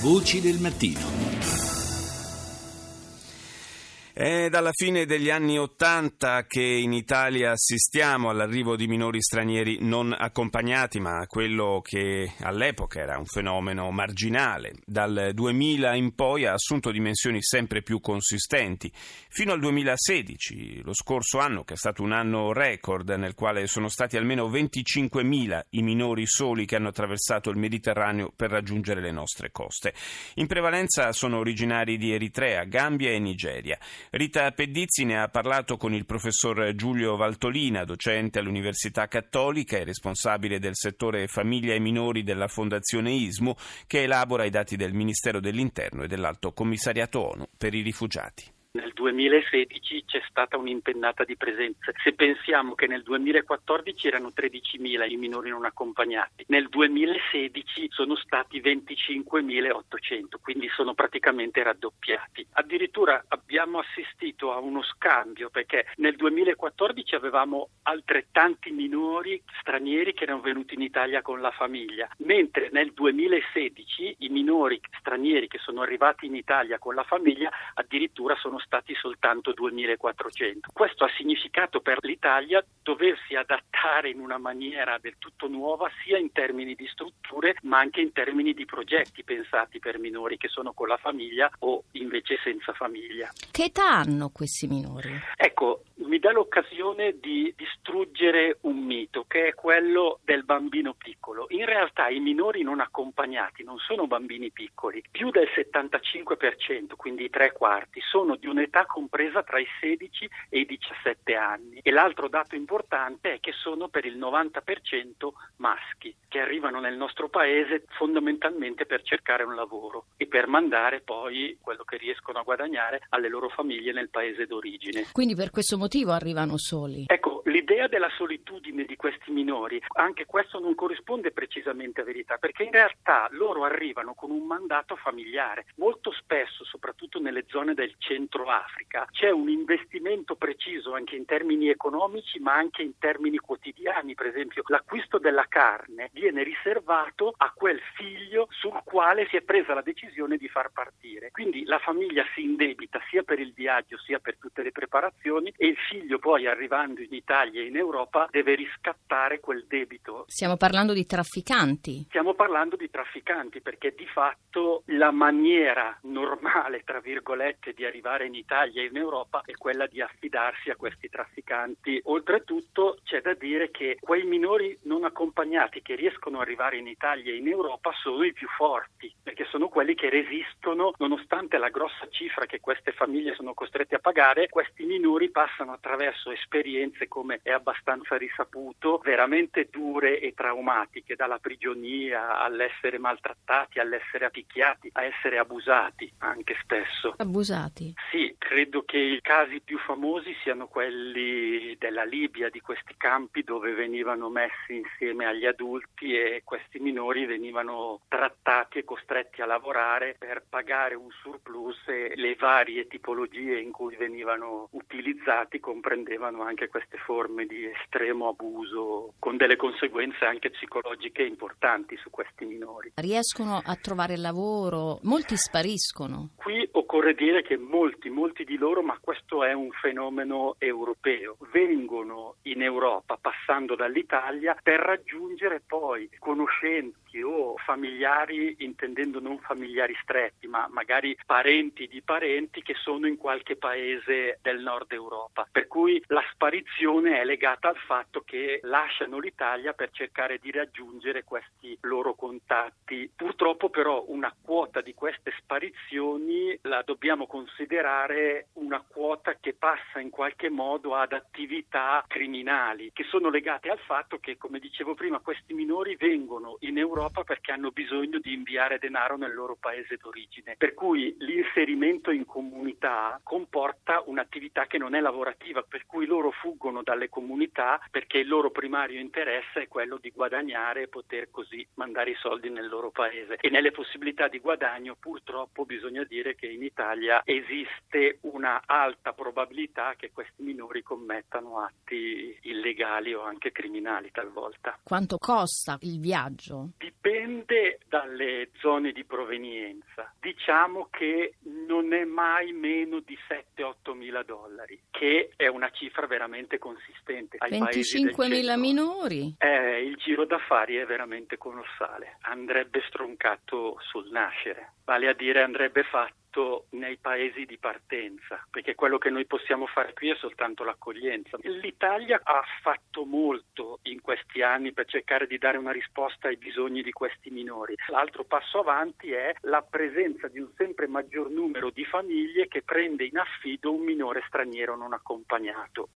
Voci del mattino. È dalla fine degli anni Ottanta che in Italia assistiamo all'arrivo di minori stranieri non accompagnati, ma quello che all'epoca era un fenomeno marginale. Dal 2000 in poi ha assunto dimensioni sempre più consistenti, fino al 2016, lo scorso anno, che è stato un anno record nel quale sono stati almeno 25.000 i minori soli che hanno attraversato il Mediterraneo per raggiungere le nostre coste. In prevalenza sono originari di Eritrea, Gambia e Nigeria. Rita Pedizzi ne ha parlato con il professor Giulio Valtolina, docente all'Università Cattolica e responsabile del settore famiglia e minori della Fondazione ISMU, che elabora i dati del Ministero dell'Interno e dell'Alto Commissariato ONU per i rifugiati. Nel 2016 c'è stata un'impennata di presenze. Se pensiamo che nel 2014 erano 13.000 i minori non accompagnati, nel 2016 sono stati 25.800, quindi sono praticamente raddoppiati. Addirittura abbiamo assistito a uno scambio perché nel 2014 avevamo altrettanti minori stranieri che erano venuti in Italia con la famiglia, mentre nel 2016 i minori stranieri che sono arrivati in Italia con la famiglia addirittura sono stati soltanto 2.400. Questo ha significato per l'Italia doversi adattare in una maniera del tutto nuova sia in termini di strutture ma anche in termini di progetti pensati per minori che sono con la famiglia o invece senza famiglia. Che età hanno questi minori? Ecco, mi dà l'occasione di distruggere un mito che è quello del bambino piccolo. In realtà i minori non accompagnati non sono bambini piccoli, più del 75%, quindi i tre quarti, sono di un'età compresa tra i 16 e i 17 anni. E l'altro dato importante è che sono per il 90% maschi, che arrivano nel nostro paese fondamentalmente per cercare un lavoro e per mandare poi quello che riescono a guadagnare alle loro famiglie nel paese d'origine. Quindi per questo motivo arrivano soli? Ecco, l'idea della solitudine di questi minori, anche questo non corrisponde precisamente a verità, perché in realtà loro arrivano con un mandato familiare. Molto spesso, soprattutto nelle zone del centro Africa, c'è un investimento preciso anche in termini economici, ma anche in termini quotidiani. Per esempio, l'acquisto della carne viene riservato a quel figlio sul quale si è presa la decisione di far partire. Quindi la famiglia si indebita sia per il viaggio sia per tutte le preparazioni e il figlio poi arrivando in Italia e in Europa deve riscattare quel debito. Stiamo parlando di trafficanti. Stiamo parlando di trafficanti perché di fatto la maniera normale, tra virgolette, di arrivare in Italia e in Europa è quella di affidarsi a questi trafficanti. Oltretutto c'è da dire che quei minori non accompagnati che riescono ad arrivare in Italia e in Europa sono i più forti perché sono quelli che resistono nonostante la grossa cifra che queste famiglie sono costrette a pagare, questi minori passano attraverso esperienze come è abbastanza risaputo, veramente dure e traumatiche, dalla prigionia all'essere maltrattati, all'essere appicchiati, a essere abusati anche spesso. Abusati? Sì, credo che i casi più famosi siano quelli della Libia, di questi campi dove venivano messi insieme agli adulti e questi minori venivano trattati e costretti a lavorare per pagare un surplus e le varie tipologie in cui venivano utilizzati comprendevano anche queste forme di estremo abuso con delle conseguenze anche psicologiche importanti su questi minori. Riescono a trovare lavoro, molti spariscono. Qui occorre dire che molti, molti di loro, ma questo è un fenomeno europeo, vengono in Europa passando dall'Italia per raggiungere poi conoscenti o familiari, intendendo non familiari stretti, ma magari parenti di parenti che sono in qualche paese del nord Europa. Per cui la sparizione è legata al fatto che lasciano l'Italia per cercare di raggiungere questi loro contatti. Purtroppo però una queste sparizioni la dobbiamo considerare una quota che passa in qualche modo ad attività criminali che sono legate al fatto che, come dicevo prima, questi minori vengono in Europa perché hanno bisogno di inviare denaro nel loro paese d'origine. Per cui l'inserimento in comunità comporta un'attività che non è lavorativa, per cui loro fuggono dalle comunità perché il loro primario interesse è quello di guadagnare e poter così mandare i soldi nel loro paese. E nelle possibilità di guadagno purtroppo bisogna dire che in Italia esiste una alta probabilità che questi minori commettano atti illegali o anche criminali talvolta. Quanto costa il viaggio? Dipende dalle zone di provenienza. Diciamo che non è mai meno di 7-8 mila dollari, che è una cifra veramente consistente. 25 mila minori? Eh, il giro d'affari è veramente colossale, andrebbe stroncato sul nascere, vale a dire andrebbe fatto nei paesi di partenza, perché quello che noi possiamo fare qui è soltanto l'accoglienza. L'Italia ha fatto molto in questi anni per cercare di dare una risposta ai bisogni di questi minori. L'altro passo avanti è la presenza di un sempre maggior numero di famiglie che prende in affido un minore straniero non accompagnato